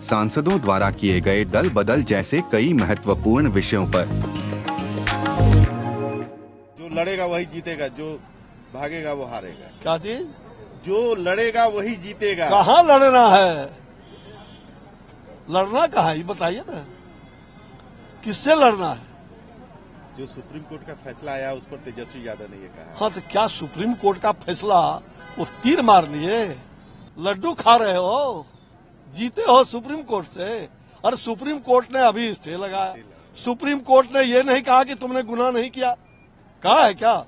सांसदों द्वारा किए गए दल बदल जैसे कई महत्वपूर्ण विषयों पर। जो लड़ेगा वही जीतेगा जो भागेगा वो हारेगा। क्या चीज़? जो लड़ेगा वही जीतेगा। कहाँ लड़ना है? लड़ना कहाँ ये बताइए ना। किससे लड़ना है? जो सुप्रीम कोर्ट का फैसला आया उस पर तेजस्वी यादव ने ये कहा। हाँ तो क्या सुप्रीम कोर्ट का फैसला वो तीर मार लिए? लड्डू खा रहे हो? जीते हो सुप्रीम कोर्ट से। और सुप्रीम कोर्ट ने अभी स्टे लगाया। सुप्रीम कोर्ट ने ये नहीं कहा कि तुमने गुनाह नहीं किया। कहा है क्या?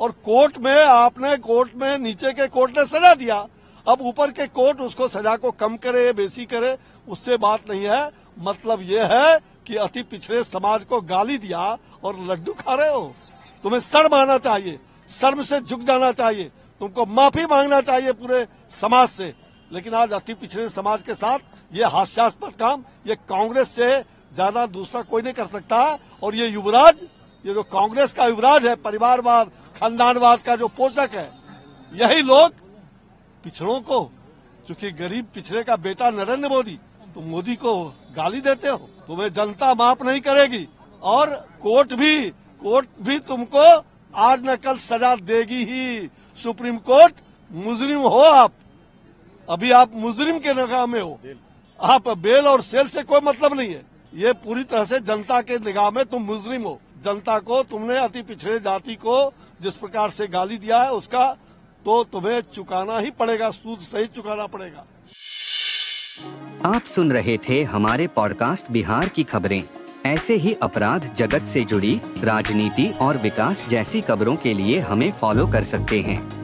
और कोर्ट में, आपने कोर्ट में, नीचे के कोर्ट ने सजा दिया। अब ऊपर के कोर्ट उसको सजा को कम करे, बेसी करे, उससे बात नहीं है। मतलब ये है कि अति पिछड़े समाज को गाली दिया और लड्डू खा रहे हो। तुम्हें शर्म आना चाहिए, शर्म से झुक जाना चाहिए। तुमको माफ़ी मांगना चाहिए पूरे समाज से। लेकिन आज अति पिछड़े समाज के साथ ये हास्यास्पद काम, ये कांग्रेस से ज़्यादा दूसरा कोई नहीं कर सकता। और ये युवराज, ये जो कांग्रेस का युवराज है, परिवारवाद, खानदानवाद का जो पोषक है, यही लोग पिछड़ों को, चूँकि गरीब पिछड़े का बेटा नरेंद्र मोदी तो मोदी को गाली देते हो तुम्हें जनता माफ़ नहीं करेगी। और कोर्ट भी कोर्ट भी तुमको आज न कल सजा देगी ही। सुप्रीम कोर्ट, मुजरिम हो आप। अभी आप मुजरिम के निगाह में हो। आप बेल और सेल से कोई मतलब नहीं है। ये पूरी तरह से जनता के निगाह में तुम मुजरिम हो। जनता को तुमने अति पिछड़े जाति को जिस प्रकार से गाली दिया है, उसका तो तुम्हें चुकाना ही पड़ेगा, सूद सही चुकाना पड़ेगा। आप सुन रहे थे हमारे पॉडकास्ट बिहार की खबरें। ऐसे ही अपराध जगत से जुड़ी, राजनीति और विकास जैसी खबरों के लिए हमें फॉलो कर सकते हैं।